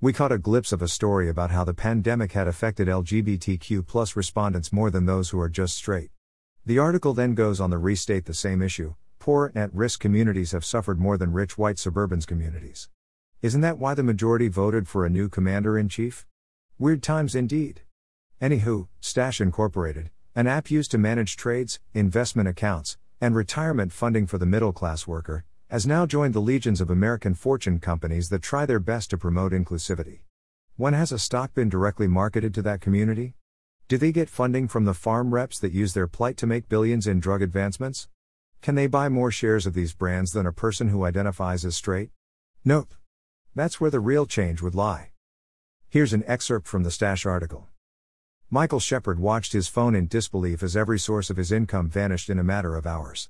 We caught a glimpse of a story about how the pandemic had affected LGBTQ respondents more than those who are just straight. The article then goes on to restate the same issue poor and at risk communities have suffered more than rich white suburban communities. Isn't that why the majority voted for a new commander in chief? Weird times indeed. Anywho, Stash Incorporated, an app used to manage trades, investment accounts, and retirement funding for the middle class worker, has now joined the legions of American fortune companies that try their best to promote inclusivity. When has a stock been directly marketed to that community? Do they get funding from the pharm reps that use their plight to make billions in drug advancements? Can they buy more shares of these brands than a person who identifies as straight? Nope. That's where the real change would lie. Here's an excerpt from the Stash article. Michael Shepard watched his phone in disbelief as every source of his income vanished in a matter of hours.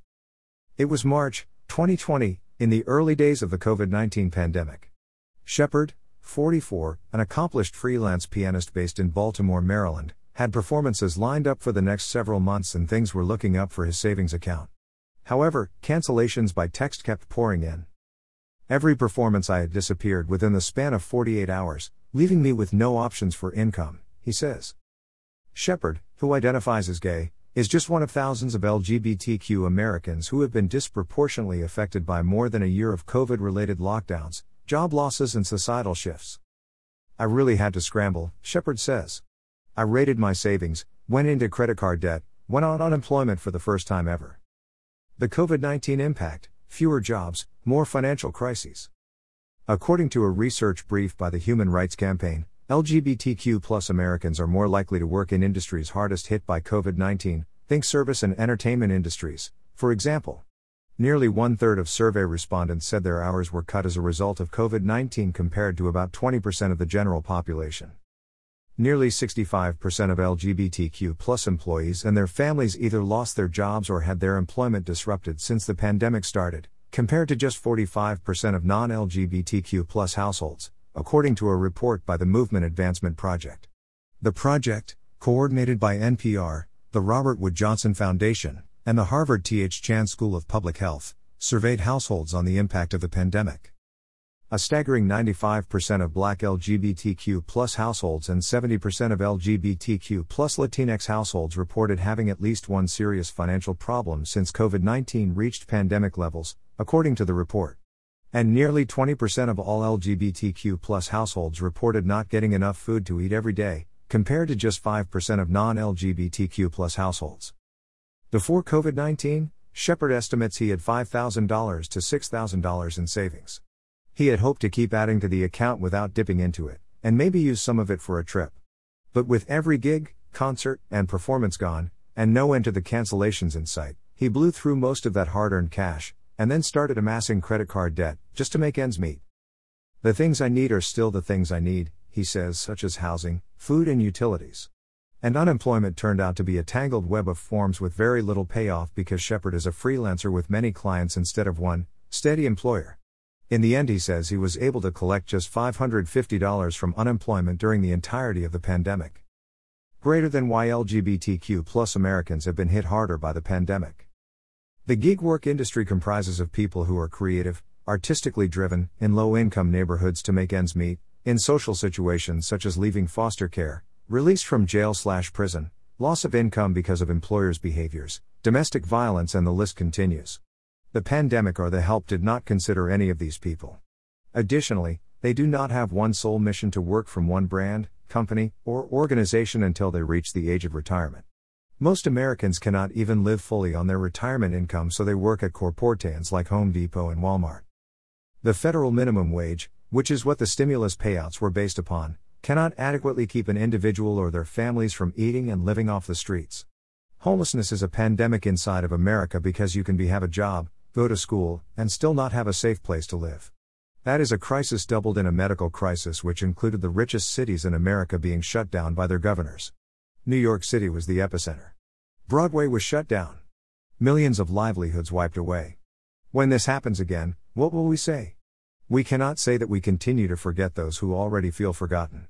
It was March, 2020, in the early days of the COVID 19 pandemic. Shepard, 44, an accomplished freelance pianist based in Baltimore, Maryland, had performances lined up for the next several months and things were looking up for his savings account. However, cancellations by text kept pouring in. Every performance I had disappeared within the span of 48 hours, leaving me with no options for income, he says. Shepard, who identifies as gay, is just one of thousands of LGBTQ Americans who have been disproportionately affected by more than a year of COVID related lockdowns, job losses, and societal shifts. I really had to scramble, Shepard says. I raided my savings, went into credit card debt, went on unemployment for the first time ever. The COVID 19 impact fewer jobs, more financial crises. According to a research brief by the Human Rights Campaign, LGBTQ plus Americans are more likely to work in industries hardest hit by COVID 19, think service and entertainment industries, for example. Nearly one third of survey respondents said their hours were cut as a result of COVID 19 compared to about 20% of the general population. Nearly 65% of LGBTQ plus employees and their families either lost their jobs or had their employment disrupted since the pandemic started, compared to just 45% of non LGBTQ plus households according to a report by the Movement Advancement Project. The project, coordinated by NPR, the Robert Wood Johnson Foundation, and the Harvard T.H. Chan School of Public Health, surveyed households on the impact of the pandemic. A staggering 95% of black LGBTQ households and 70% of LGBTQ Latinx households reported having at least one serious financial problem since COVID 19 reached pandemic levels, according to the report. And nearly 20% of all LGBTQ households reported not getting enough food to eat every day, compared to just 5% of non LGBTQ households. Before COVID 19, Shepard estimates he had $5,000 to $6,000 in savings. He had hoped to keep adding to the account without dipping into it, and maybe use some of it for a trip. But with every gig, concert, and performance gone, and no end to the cancellations in sight, he blew through most of that hard earned cash, and then started amassing credit card debt, just to make ends meet. The things I need are still the things I need, he says, such as housing, food, and utilities. And unemployment turned out to be a tangled web of forms with very little payoff because Shepard is a freelancer with many clients instead of one steady employer. In the end, he says he was able to collect just $550 from unemployment during the entirety of the pandemic. Greater than why LGBTQ plus Americans have been hit harder by the pandemic. The gig work industry comprises of people who are creative, artistically driven, in low income neighborhoods to make ends meet, in social situations such as leaving foster care, release from jail slash prison, loss of income because of employers' behaviors, domestic violence, and the list continues. The pandemic or the help did not consider any of these people. Additionally, they do not have one sole mission to work from one brand, company, or organization until they reach the age of retirement. Most Americans cannot even live fully on their retirement income, so they work at corporations like Home Depot and Walmart. The federal minimum wage, which is what the stimulus payouts were based upon, cannot adequately keep an individual or their families from eating and living off the streets. Homelessness is a pandemic inside of America because you can be have a job, go to school, and still not have a safe place to live. That is a crisis doubled in a medical crisis which included the richest cities in America being shut down by their governors. New York City was the epicenter. Broadway was shut down. Millions of livelihoods wiped away. When this happens again, what will we say? We cannot say that we continue to forget those who already feel forgotten.